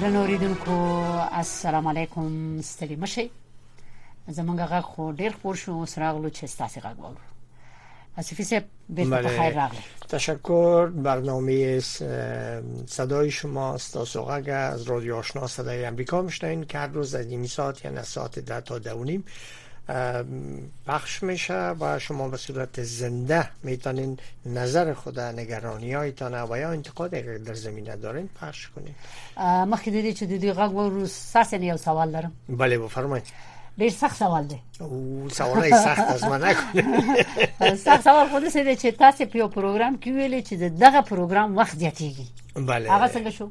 درنو اوریدونکو السلام علیکم ستړي مشي زمونږ غږ خو ډیر خور شو اوس راغلو چې ستاسو غږ وورو اسفی صاحب بیرته په خیر راغلی تشکر برنامه صدای شما ستاسو غږ از رادیو آشنا صدای امریکا میشنوین که هر روز از نیم ساعت یا نه ساعت ده تا ده و نیم پخش میشه و شما به صورت زنده میتونین نظر خود نگرانی هایتان و یا انتقاد اگر در زمینه دارین پخش کنین مخی دیدی چه دیدی غگ و روز ساس یعنی سوال دارم بله بفرمایید ډیر سخت سوال دی او سوال سخت از ما نکنه سخت سوال خود سره چې تاسو په پروګرام کې ویلې چې دغه پروګرام وخت زیاتیږي بله هغه څنګه شو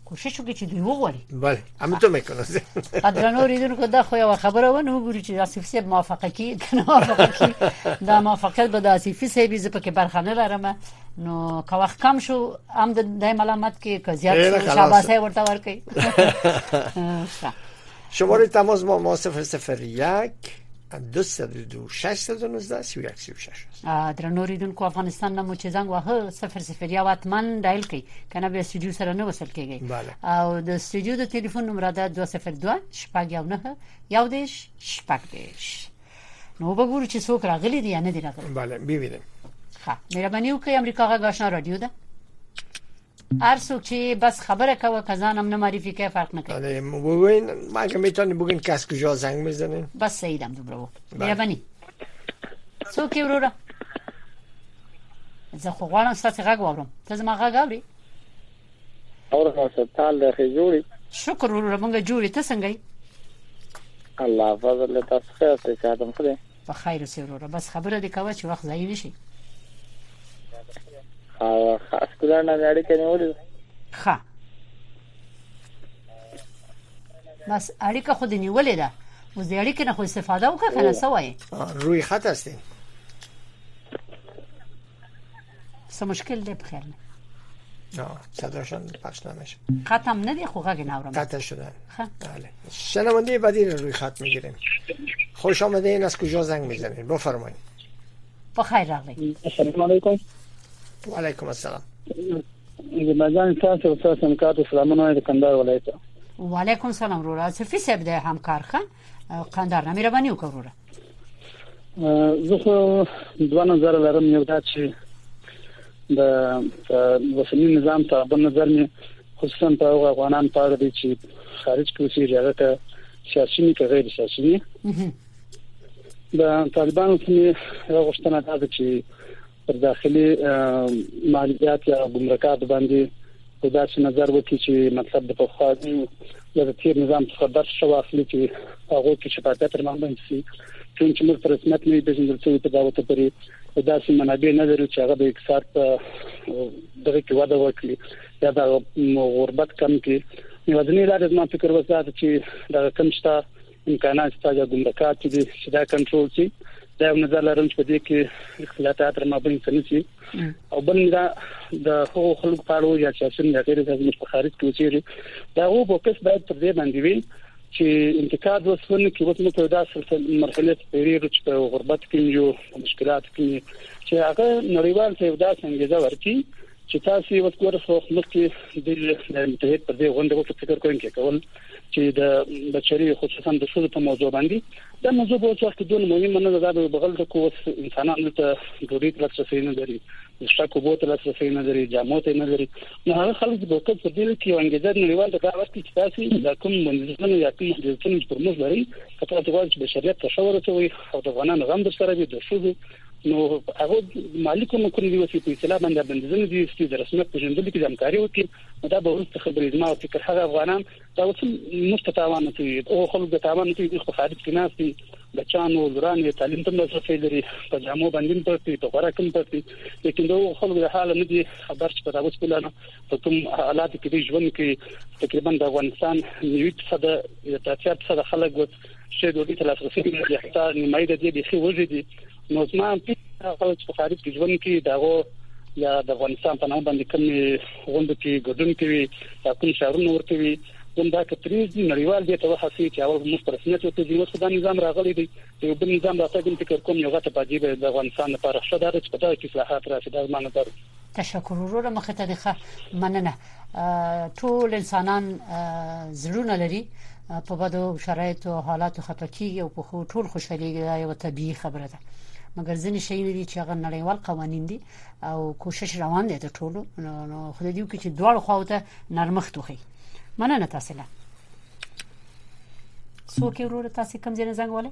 کوشش وکړي چې دوی وغواړي بله همته مې کړو درنو ریدونکو دا خو یو خبره و نه وګوري چې آصف صاحب موافقه کی کنه موافقه کی دا موافقه به د آصف صاحب زه پکې برخه نه لرم نو که وخت کم شو هم د ملامت کې که زیات شاباس ورته ورکړي شماره تماس ما 001 202 619 31 36 درنو ریدونکو افغانستان نمو چې زنګ واه 00 یا واتمن ډایل کی کنه به استودیو سره نه وصل کیږي او د استودیو د ټلیفون نمبر ده 202 شپږ یو نه یو دیش شپږ دیش نو وګورو چې څوک راغلي دي یا نه دي راغلي bale ببینم ښه مهرباني وکړئ امریکا غږ آشنا رادیو ده هر څوک چې بس خبره کوه که ځانم نه معرفي کوي فرق نه کوي آره ووین ما که میتونی بگین کس کجا زنگ میزنین بس سیدم دوباره و بیا بنی څوک یې وروره زه خو غواړم ستاسو غږ واورم ته زما غږ اوري اور خاصه تال د جوړي شکر وروره مونږ جوړي ته څنګه یې الله فضل تاسو ښه څه کارم خو په خیر اوسې وروره بس خبره دې کوه چې وخت ضایع نشي ها خاص کولر نه اړې کې نیولې ښه بس اړیکه خو دې نیولې ده اوس دې اړیکه نه خو استفاده وکړه کنه سوای روی خط هستین څه مشکل دی په خیر نه صداشان پخش نمیشه خط هم ندی خو غږ نورم قطع شده خب. بله شنونده بدی رو روی خط میگیریم خوش آمده این از کجا زنگ میزنید بفرمایید بخیر راغلی السلام علیکم و علیکم السلام مزان تاسو او تاسو همکارو سلامونه د کندهار ولایت وعلیکم سلام وروره صفي صاحب د همکار خان قندار نه مهرباني وکړه وروره زه خو دوه نظر لرم یو دا چې د وسنی نظام ته بل نظر مې خصوصا په افغانان په اړه دي چې خارج کې اوسېږي هغه ته سیاسي نه غیر سیاسي نه د طالبانو څخه غوښتنه ده چې پر داخلي مالیات یا ګمرکات باندې په داسې نظر وکړي چې مطلب د پخواني د تیر نظام څخه درس شو اخلي چې هغه کې شفافیت رامنځته شي چې موږ پر رسمیت نه پیژندل شوی په دغه توري په داسې منابع نه لرو چې هغه د اقتصاد دغه کې وده وکړي یا د غربت کم کې یوازنی لار زما فکر وځه چې دا کم شته امکانات شته د ګمرکات چې چې دا کنټرول شي دا یو نظر لرم چې په دې کې اختلافات تر مابین څه نشي او بل دا د هغو خلکو په اړه یا چې څنګه غیر د په خارج کې وچیري دا هو په کس باید تر دې باندې وي چې انتقاد وسونه کې وته په داسې مرحله کې پیریږي چې په غربت کې یو مشکلات کې چې هغه نړیوال ته دا څنګه دا ورکی چې تاسو یو څور خو مخکې د متحد پر دې غونډه وکړه فکر کوم کې کول چې د بچري خصوصا د شول په موضوع باندې دا موضوع به څه وخت دونه مهمه نه ده به بغل د کوس انسانانو ته ډوډۍ تر لاسرسي نه لري شکو بو تر لاسرسي نه لري جامو ته نه لري نو هغه خلک به ټول په دې کې انګیزه نه نیول دا وخت چې تاسو د کوم منځنه یا کوم ځینې پر موږ لري که تاسو غواړئ چې بشریت ته شور ورسوي او د غنان غم در سره وي د شوزو نو هغه مالک کوم کوم دی چې په اصطلاح باندې بندیزونه دي چې د رسمیت په جندل کې همکاري وکړي نو دا به وروسته خبرې زما او فکر هغه افغانان دا اوس موږ ته تاوان نه کوي او خلک د تاوان نه کوي خو خارج کې ناس دي بچانو لورانو تعلیم ته مرسته کوي لري په جامو باندې پرتي په غره کې پرتي لیکن دا خلک د حال نه دي خبر چې په داوس کولانو په کوم حالات کې ژوند کوي تقریبا د افغانستان نیوت صد یا تاسیات صد خلک شي دوی ته لاسرسي لري حتی نیمایي د دې بيخي وځي دي نو زما خلک چې په خارج کې ژوند کوي داغو یا د افغانستان په نوم باندې کوم غونډه کې ګډون کوي یا کوم شهرونه ورته وي کوم دا کتري نړیوال دې ته وحسي چې اول موږ پر سنت ته ځینو سودان نظام راغلي دي یو بل نظام راته کوم فکر کوم یو غته باجی د افغانستان لپاره ښه ده چې په دغه کې اصلاحات راشي دا معنی ده تشکر وروره مخه ته دخه مننه ټول انسانان زړونه لري په بدو شرایطو او حالاتو خپکیږي او په خو ټول خوشحاليږي دا یو طبيعي خبره ده مګر ځینې شي نه دي چې هغه نړیوال قوانين دي او کوشش روان دي د ټولو نو خدای دې وکړي چې دواړو خواو ته نرمښت وخی مننه تاسو له څوک ورور تاسو کوم ځای نه زنګ وله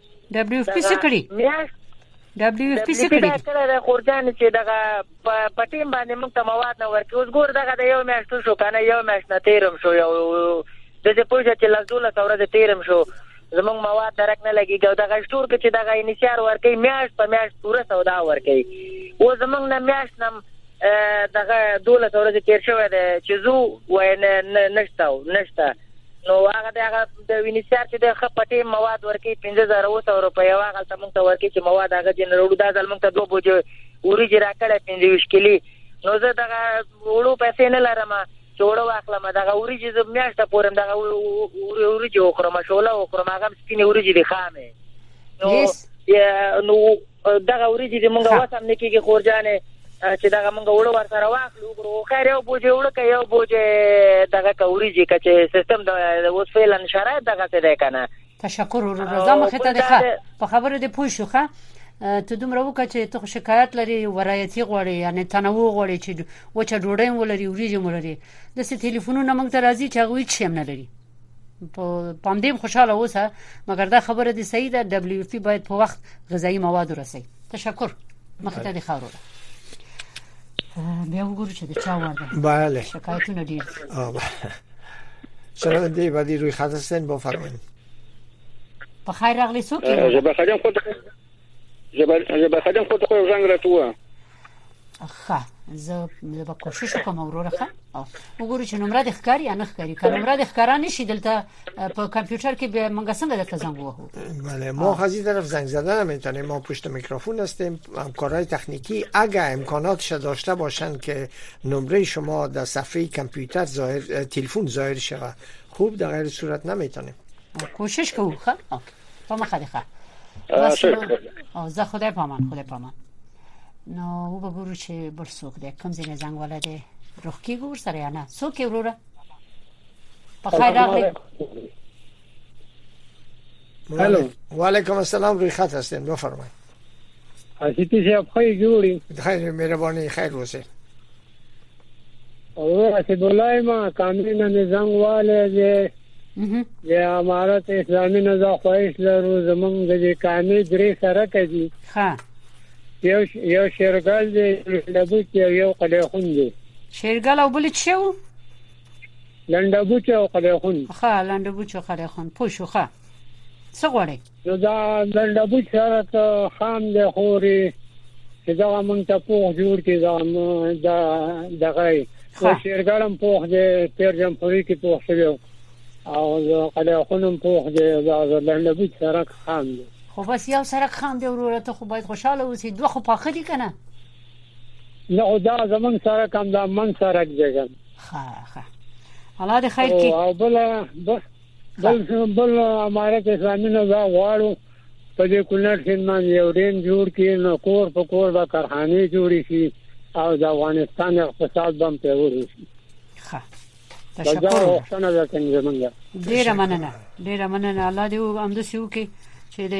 دبليو اف پی څه کړی میاشت دبليو اف پی څه کړی دا کړه د خورجان چې دغه په ټیم باندې موږ ته مواد نه ورکړي اوس ګور دغه د یو میاشت شو کنه یو میاشت نه تیرم شو یو د دې پوجا چې لاس دوله تور د تیرم شو زمونږ مواد درک نه لګیږي او دغه شتور کې چې دغه انشار ورکي میاش په میاش پوره سودا ورکي و زمونږ نه میاش نم دغه دوله تورځ تیر شوی دی چې زو وای نه نشته نشته نو هغه د هغه د وینیسیار چې د خه پټې مواد ورکې 15000 روپۍ او هغه تمون ته ورکې چې مواد هغه جنرالو دا ځل موږ ته دوه بوجه وری جرا کړه 25 کلی نو زه دغه وړو پیسې نه لرم چې وړو واخلم دغه وری چې زه میاشت پورم دغه وری چې وخورم شوله وخورم هغه سپینې وری چې دی خامه نو نو دغه ورځې دې مونږ وس هم نه کېږي خورجانې چې دغه مونږ وړو ور سره واخلو وګورو خیر یو بوجه وړو که یو بوجه دغه که وریجې که چې سیستم د اوس فعلا شرایط دغسې دی که نه تشکر وروره زه مخې ته دې په خبره دې پوه شو ښه ته دومره وکړه چې ته شکایت لري ورایتي غوړي یعنی تنوع غوړي چې وچه ډوډۍ ولري وریجې ولري د سې ټلیفونونه موږ ته راځي چې هغه هیڅ شي نه لري په پام دې خوشاله اوسه مګر دا خبره دې صحیح ده دبليو اف پی باید په وخت غذایی مواد ورسي تشکر مخه ته دې خاورو بیا وګورو چې د چا ورده بله شکایتونه ډیر چرا دی بعدی روی خط هستن با فرمایید په خیر راغلی څوک یې زه به خدام خود زه به خدام خود خو زنګ راټوه ښه زه به کوشش کوم وروره ښه وګورو چې نمبر د ښکاری یا نه ښکاری کله نمبر د ښکارا نشي دلته په کمپیوتر کې به موږ څنګه درته زنګ وهو بله ما از این طرف زنگ زدن هم میتونه ما پشت میکروفون هستیم همکارای تکنیکی اگه امکاناتش داشته باشند که نمره شما در صفحه کمپیوتر ظاهر تلفن ظاهر شود خوب در غیر صورت نمیتونیم کوشش کوو ښه په مخه دی ښه او زه خدای پامان خدای پامان نو و به ګورو چې بل څوک دی کوم ځای زنګ ولا دی روخ کې ګور سره یا نه څوک وروره په خیر راغلی هلو وعلیکم السلام روی خط هستیم بفرمایید هستی چې خیر جوړی خیر مهرباني خیر اوسه او حسب الله ما کامل نه زنګ والے دی د امارت اسلامي نه ځا خواهش لرو زمونږ د دې کامې درې سره کوي ها یو یو شیرګل دی لبو چې یو قلې خون دی شیرګل او بل څه و لنډبو چې او قلې خون ها لنډبو چې قلې خون پوښوخه څه غوړي نو دا لنډبوی سره ته خام دی خوري چې دا مونږ ته پوه جوړ کې دا دا دغه شیرګړم پوه دی پیر جمهوریت کې پوه شوی او قلعه خونم پوه دی دا لنډبوی سره خام دی خو بس یو سره خام دی وروره ته خو باید خوشاله اوسې دوه خو پاخه دي کنه نه دا زمون سره کم دا من سره دی ښه ښه الله دې خیر کړي او بل بل بل امارت اسلامي نه دا غواړو په دې کونړ سیند باندې یو ډیم جوړ کړي نو کور په کور به کارخانې جوړې شي او د افغانستان اقتصاد به هم پیاوړی شي ښه تشکر وختونه ده کوم زمونږه ډیره مننه ډیره مننه الله دې هم د سیو کې چې د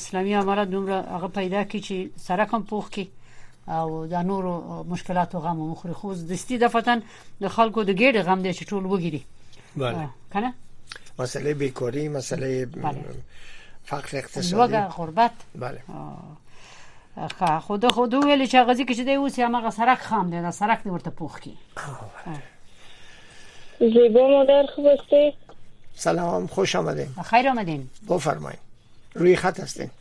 اسلامي امارات دومره هغه پیدا کی چې سره کوم پوخ کی او د نورو مشکلاتو غم مخري خو د ستی د فتن د خلکو د ګډ غم دی چې ټول وږي دي بله کنه مسئله بیکاری مسئله بله. فقر اقتصادي لوګه غربت بله خا خود خود ویل چې غزي کې چې دی اوس یا مغه سرک خام دی دا سرک دی ورته پوخ کی زیبا مادر خوب سلام خوش آمدین خیر آمدین بفرمایید روی خط هستین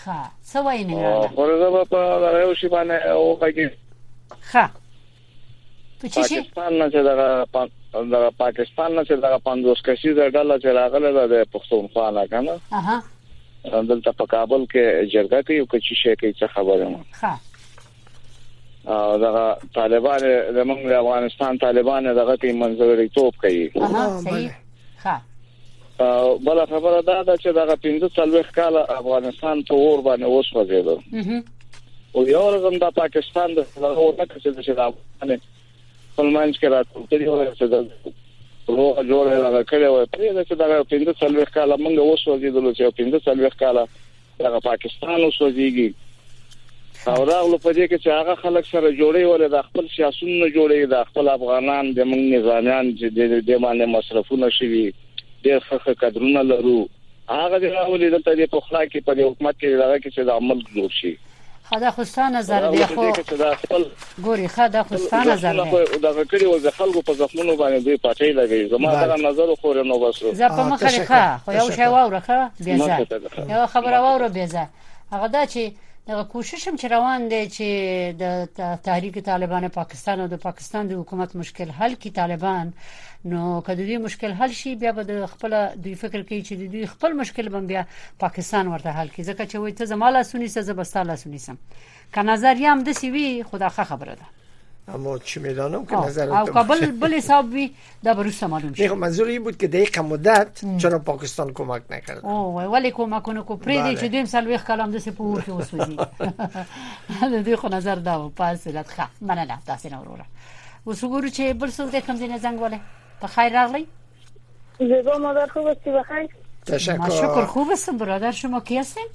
ښه څه وایي مهرانه خورزه به په دغه یو شی باندې وکړي ښه په چی شي پاکستان نه چې دغه دغه پاکستان نه چې دغه 50 کسیزه ډله چې راغله د پښتونخوا نه کنه اها دلته په کابل کې جرګه کوي او کچې شي کوي څه خبره مو ښه او دغه طالبان زمونږ د افغانستان طالبان دغه کې منځوري توپ کوي ها صحیح ها بل خبره دا ده چې دغه 15 کال افغانستان په اور باندې اوس وځیدو او یو رقم د پاکستان د لغو نه کسې د شراب باندې خپلمنځ کې راټولې وي چې د روغ جوړ هغه کړي وي پرې چې دا 15 کال موږ اوس وځیدو چې 15 کال دغه پاکستان وسوځيږي او راغلو په دې کې چې هغه خلک سره جوړي ولې د خپل سیاسيون نه جوړي د خپل افغانان د موږ نظامیان چې د دې باندې مصرفونه شوي ډېر ښه کډرونه لرو هغه د راولې دلته د پخلا کې په حکومت کې دغه کې چې د عمل جوړ شي ښه ده خو ستا نظر دی خو ګوري ښه ده خو ستا نظر دی دغه کړي ول د خلکو په زخمونو باندې دوی پټي لګي زما دا نظر خو رنو بس زه په مخه لکه خو یو شی واوره ښه بیزه یو خبره واوره بیزه هغه دا چې دغه کوشش هم چې روان دی چې د تحریک طالبان پاکستان او د پاکستان د حکومت مشکل حل کی طالبان نو که د دوی مشکل حل شي بیا به د خپل دوی فکر کوي چې د دوی خپل مشکل بم بیا پاکستان ورته حل کړي ځکه چې وایي ته زما لاسونی سه زبستا لاسونی سم که نظر یې هم د سی وی خدا ښه خبره ده اما چه میدانم که نظر او کابل بل حساب بی در بروس معلوم شد منظور این بود که دقیقه مدت چرا پاکستان کمک نکرد او ولی کمک کنه کو پریدی بله. چه دیم سال ویخ کلام دست پور که وسوزی دوی خو نظر داو پس لدخه مننه تحسین اورورا اوس وګورو چې بل څوک د کوم ځای نه زنګ وله په خیر راغلی زیبا مادر خوب استی بخیر تشکر ما شکر خوب استم برادر شما کی هستین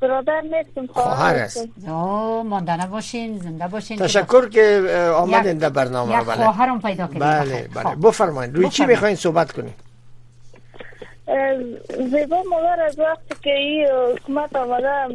برادر نیستم خواهر است او ماندنه باشین زنده باشین تشکر که آمدین در برنامه یک بله خواهرم پیدا کردیم بله بله خب. بفرمایید روی چی میخواین صحبت کنیم زیبا مادر از وقتی که این حکومت آمده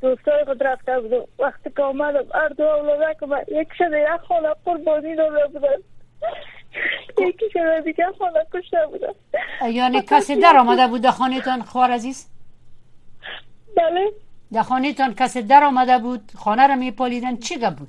دوستای خود رفته بودم وقتی که آمدم هر دو اولادم که من یک شده یک خانه قربانی داده بودم یکی شده دیگه خانه کشته بودم یعنی کسی در آمده بود خانه تان خوار عزیز بله در خانه تان کسی در آمده بود خانه را می پالیدن چی بود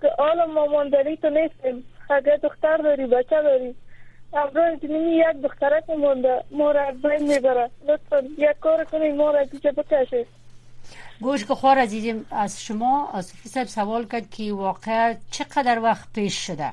که آلم مامان دلی تو نیستیم اگر دختر داری بچه داری امرا از نمی یک دخترک مانده ما را از بین میبره لطفا یک کار کنی ما را از اینجا بکشه گوش که خوار عزیزم از شما آصفی صاحب سوال کرد که واقعا چقدر وقت پیش شده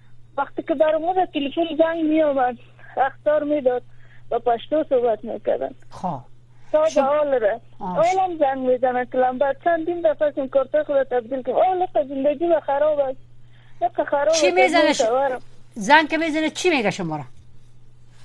وقتی که برای ما در تلفن زنگ می آمد اختار می داد و پشتو صحبت می کردن خب تا شب... حال را حالم زنگ می زنه کلم بعد چندین دفعه سیم کارت خود تبدیل کنم حالا که زندگی و خراب است که خراب چی می زنه ش... زنگ که می زنه چی میگه شما را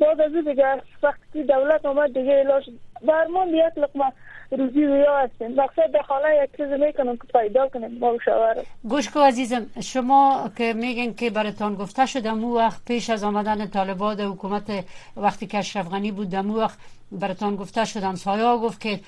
داد از او دیگه وقتی دولت آمد دیگه ایلاش برمان به یک لقمه روزی ویا هستیم مقصد در خانه یک چیز میکنم که پیدا کنیم ما شوهر گوش کو عزیزم شما که میگن که براتان گفته شد امو وقت پیش از آمدن طالبان حکومت وقتی که اشرف غنی بود امو وقت براتان گفته شد همسایه گفت که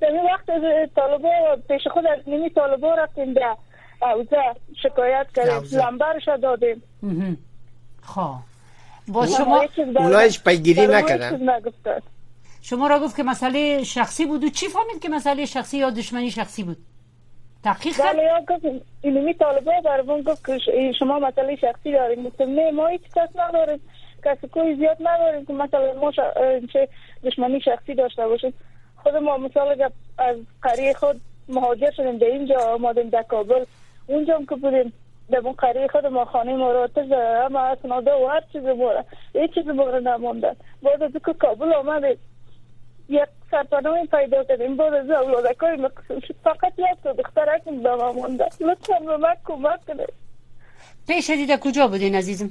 در این وقت طالبا پیش خود از نیمی طالبا رفتیم در حوزه شکایت کردیم لنبرش دادیم خواه با شما اونایش پیگیری نکردن شما را گفت که مسئله شخصی بود و چی فهمید که مسئله شخصی یا دشمنی شخصی بود تحقیق کرد؟ بله یا گفت علمی طالبه برمون گفت که شما مسئله شخصی داریم گفتم نه ما هیچ کس نداریم کس کوی زیاد نداریم که مثلا ما ش... دشمنی شخصی داشته باشیم خود ما مثال از قریه خود مهاجر شدیم به اینجا آمدیم در کابل اونجا هم که بودیم د مقري خود مخانی مورو ته زړه ما سنو د وار چې زموره ای چې زموره نامونده بو د ځکه کابل او ما به یک سرپناهی پیدا کردیم بو د زولو د کوی مقصود فقط یک تو دختره کم به ما مونده لطفا به ما کمک کنید پیش دیده کجا بودین عزیزم؟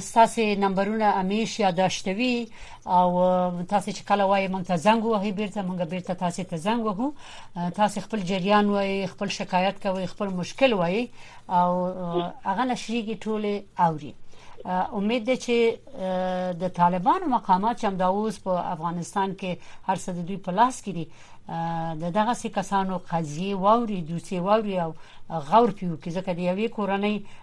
ستاسو نمبرونه همیش یاداشتوي او تاسو چې کله وایي مونږ ته زنګ وهي بیرته مونږ بیرته تاسو ته زنګ وهو تاسو خپل جریان وایي خپل شکایت کوي خپل مشکل وایي او هغه نشریږي ټول اوري امید ده چې د طالبانو مقامات چې همدا اوس په افغانستان کې هر څه د دوی په لاس کې دي د دغه سي کسانو قضیه ووري دوی ووري او غور پیو کې ځکه د یوې کورنۍ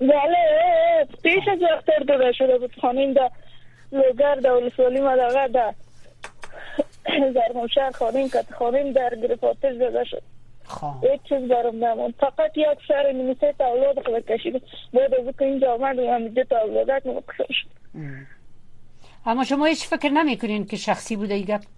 بله پیش از وقت ارتدا شده بود خانم دا لوگر دا ولسوالی مدغه دا زرمشهر خانم کت خانم در گرفت آتش زده شد خب. هیچ چیز برام نمون فقط یک سر نمیسه تا اولاد خود کشید بعد از که اینجا آمد و همینجا تا اولادت مکشن شد اما شما هیچ فکر نمی کنین که شخصی بوده ای گفت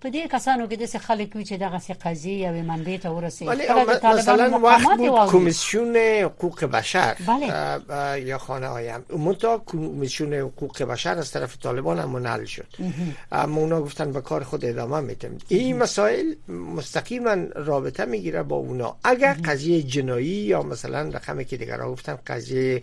په دې کسانو کې داسې خلک وي چې دغه قضیه یوې منبع ته ورسي مثلا وخت بود کمیسیون حقوق بشر بله. یا خانه هایم منتها کمیسیون حقوق بشر از طرف طالبان هم منحل شد اما اونا گفتن به کار خود ادامه میتیم این مسائل مستقیما رابطه میگیره با اونا اگر قضیه جنایی یا مثلا رقمی که دیگر گفتن قضیه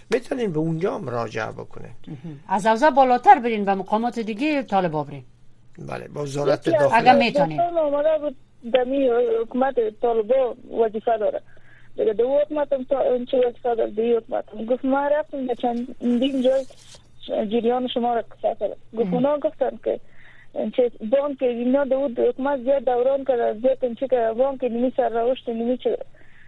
میتونین به اونجا مراجعه بکنین از اوضاع بالاتر برین و مقامات دیگه طالبا برین بله با وزارت داخله اگر میتونین دمی حکومت طالبا وظیفه داره دیگه دو حکومت هم تا این چه وظیفه داره دی حکومت هم گفت ما رفتم به چندین جای جریان شما را قصه کرد گفت اونا گفتن که چه بانک اینا دو حکومت زیاد دوران کرد زیاد چه که بانک نیمی سر روشت نیمی چه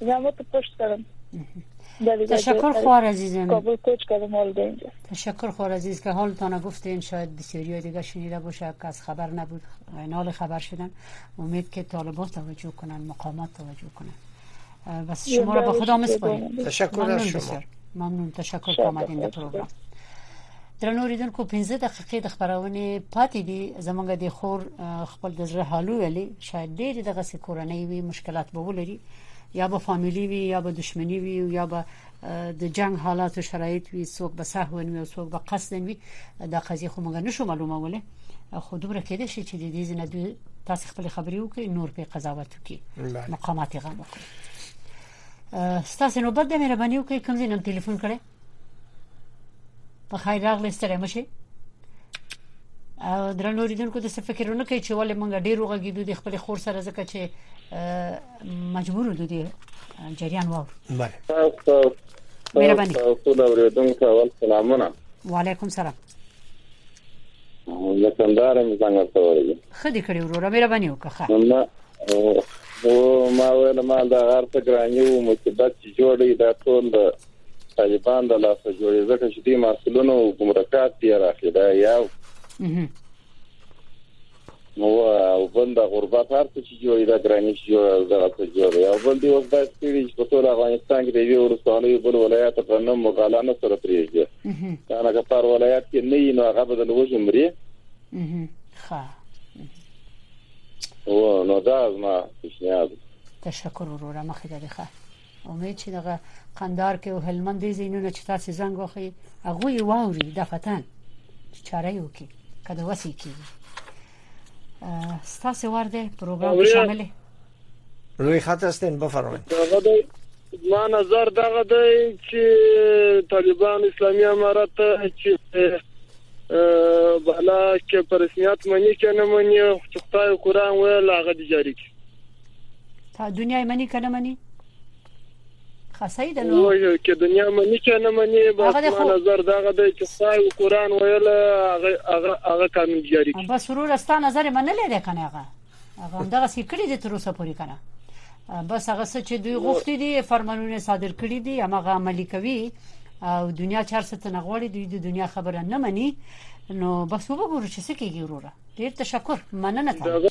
زحمت پشت کردم تشکر خوار عزیزم کابل کوچ کردم حال اینجا تشکر خوار عزیز که حالتان گفته این شاید بسیاری های دیگه شنیده باشه که از خبر نبود نال خبر شدن امید که طالبات توجه کنن مقامات توجه کنن بس شما را به خدا میسپاریم تشکر از شما ممنون تشکر که آمدین در پروگرام درنو ریدونکو 15 دقیقې د خبرونه پاتې دي زمونږ د خور خپل د زړه حالو ویلي شاید ډېری دغسې کورنۍ وي مشکلات به ولري یا به فامیلی وي یا به دښمنی وي یا به د جنگ حالات او شرایط وي څوک به سهوا وي او څوک به قصدا وي دا قضیه خو موږ نشو معلوموله خو دومره کېدای شي چې د دې نه دوی تاسو خپل خبرې وکړي نور په قضاوت وکړي مقامات غو وکړي تاسو نو بد مهرباني وکړئ کوم ځای نن ټلیفون کړئ په خیر راغلی ستړي مشه درنو ریدونکو د فکرونه کوي چې ولې مونږ ډیر وغږیدو د خپل خور سره ځکه چې مجبور یو دي جریان وو بله مهرباني ټول اوریدونکو اول سلامونه وعلیکم سلام زه څنګه رم څنګه توري خدي کړي وروره مهرباني وکړه او ما ویل ما دا غار ته ګرانی وو مصیبت جوړی دا ټول طالبان د لاسه جوړې ځکه چې دې مسولونو ګمرکات دی راخې دا یو نو او بل د غربت هر څه چې جوړې دا ګرانی چې جوړ دغه څه جوړې او بل دی اوس دا سپیری چې په ټول افغانستان کې دی ورسالې بل ولایت په نوم مغالانه سره پریږدي دا نه کار ولایت کې نه نو هغه بدل وژمري ښه او نو دا ما پیشنهاد تشکر وروره مخکې درخه امید چې دغه قندار کې او هلمند دې زینونه چې تاسو زنګ وخی هغه یې واوري د فتن چې چاره یو کې کده وسی کی ستاسو ورده پروګرام کې شامل روی خط هستین بفرمایئ ما نظر دغه دی چې طالبان اسلامي امارات چې بالا کې پر رسمیت منی کنه منی خدای قرآن ویل هغه جاری کی تا دنیا منی کنه منی خاصه ده نو وایو چې دنیا منی چې نه منی بس ما نظر داغه دی چې خدای او قران ویل هغه هغه هغه قانون جاری کړي بس ورور استا نظر منلې ده کنه هغه هغه دغه سیکړي دي تر اوسه پوری کنه بس هغه څه چې دوی غوښتي دي فرمانونه صادر کړي دي هغه عملی کوي او دنیا چار څه نه غوړي دوی د دنیا خبره نه مني نو بس وګورو چې څه کیږي وروره ډیر تشکر مننه ته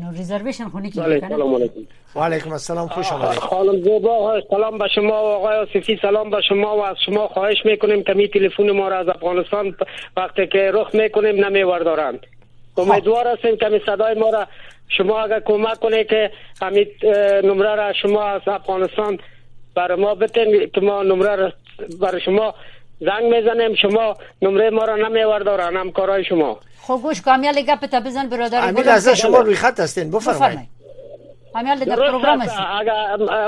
نو ریزرویشن خو نه کیږي کنه سلام علیکم و علیکم السلام خوش آمدید خانم زیبا سلام به شما و آقای آصفی سلام به شما و از شما خواهش میکنیم که می تلفن ما را از افغانستان وقتی که رخ میکنیم نمیوردارند خب. امیدوار هستیم که می صدای ما را شما اگر کمک کنه که همین نمره را شما از افغانستان بر ما بتین که ما نمره را بر شما زنگ میزنیم شما نمره ما را نمیوردارن همکارای شما خب گوش کن امیال گپ تا بزن برادر امیر از شما روی خط هستین بفرمایید امیال در پروگرام هست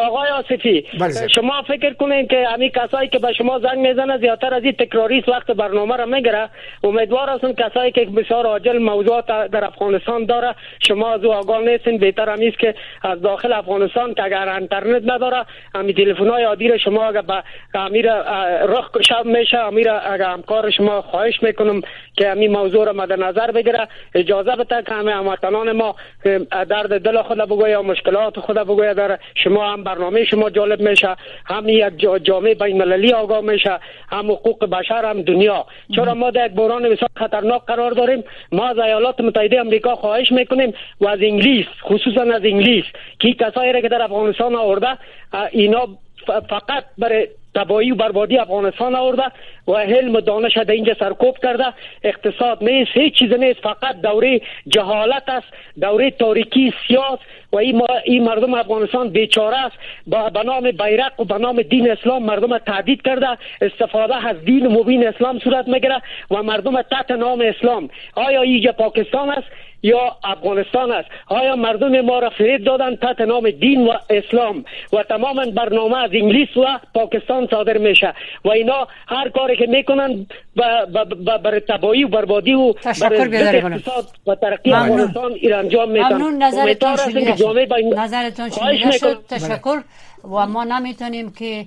آقای آصفی بله شما فکر کنین که امی کسایی که به شما زنگ میزنه زیاتر از این تکراری وقت برنامه را میگره امیدوار هستم کسایی که بسیار عاجل موضوعات در افغانستان داره شما از او آگاه نیستین بهتر هم که از داخل افغانستان که اگر انترنت نداره امی تلفن های عادی را شما اگر به امیر رخ شب میشه امیر اگر همکار شما خواهش میکنم که امی موضوع را مد نظر بگیره اجازه بده که همه هموطنان ما درد دل خود بگویه مشکلات خود بگویه در شما هم برنامه شما جالب میشه هم یک جامعه بین المللی آگاه میشه هم حقوق بشر هم دنیا چرا ما در یک بحران بسیار خطرناک قرار داریم ما از ایالات متحده امریکا خواهش میکنیم و از انگلیس خصوصا از انگلیس که کسایی را که در افغانستان آورده اینا فقط برای تبایی و بربادی افغانستان آورده و علم و دانش در اینجا سرکوب کرده اقتصاد نیست هیچ چیز نیست فقط دوره جهالت است دوره تاریکی سیاس و این مردم افغانستان بیچاره است با به نام بیرق و به نام دین اسلام مردم تهدید کرده استفاده از دین مبین اسلام صورت میگیره و مردم تحت نام اسلام آیا اینجا پاکستان است یا افغانستان است آیا مردم ما را فریب دادند تحت نام دین و اسلام و تماما برنامه از انگلیس و پاکستان صادر میشه و اینا هر کاری که میکنن بر تبایی و بربادی و بر اقتصاد و ترقی افغانستان ایران انجام میدن ممنون نظرتون شنیده شد نظرتون شنیده شد تشکر و ما نمیتونیم که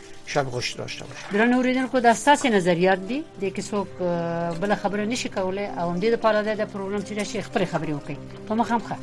شب خوش داشته باشه درنو اوریدونکو دا ستاسو نظریات دي د کیسو بل خبره نشي کولای او هم دې لپاره د پروګرام چې شي خبرې وکړي په مخه مخه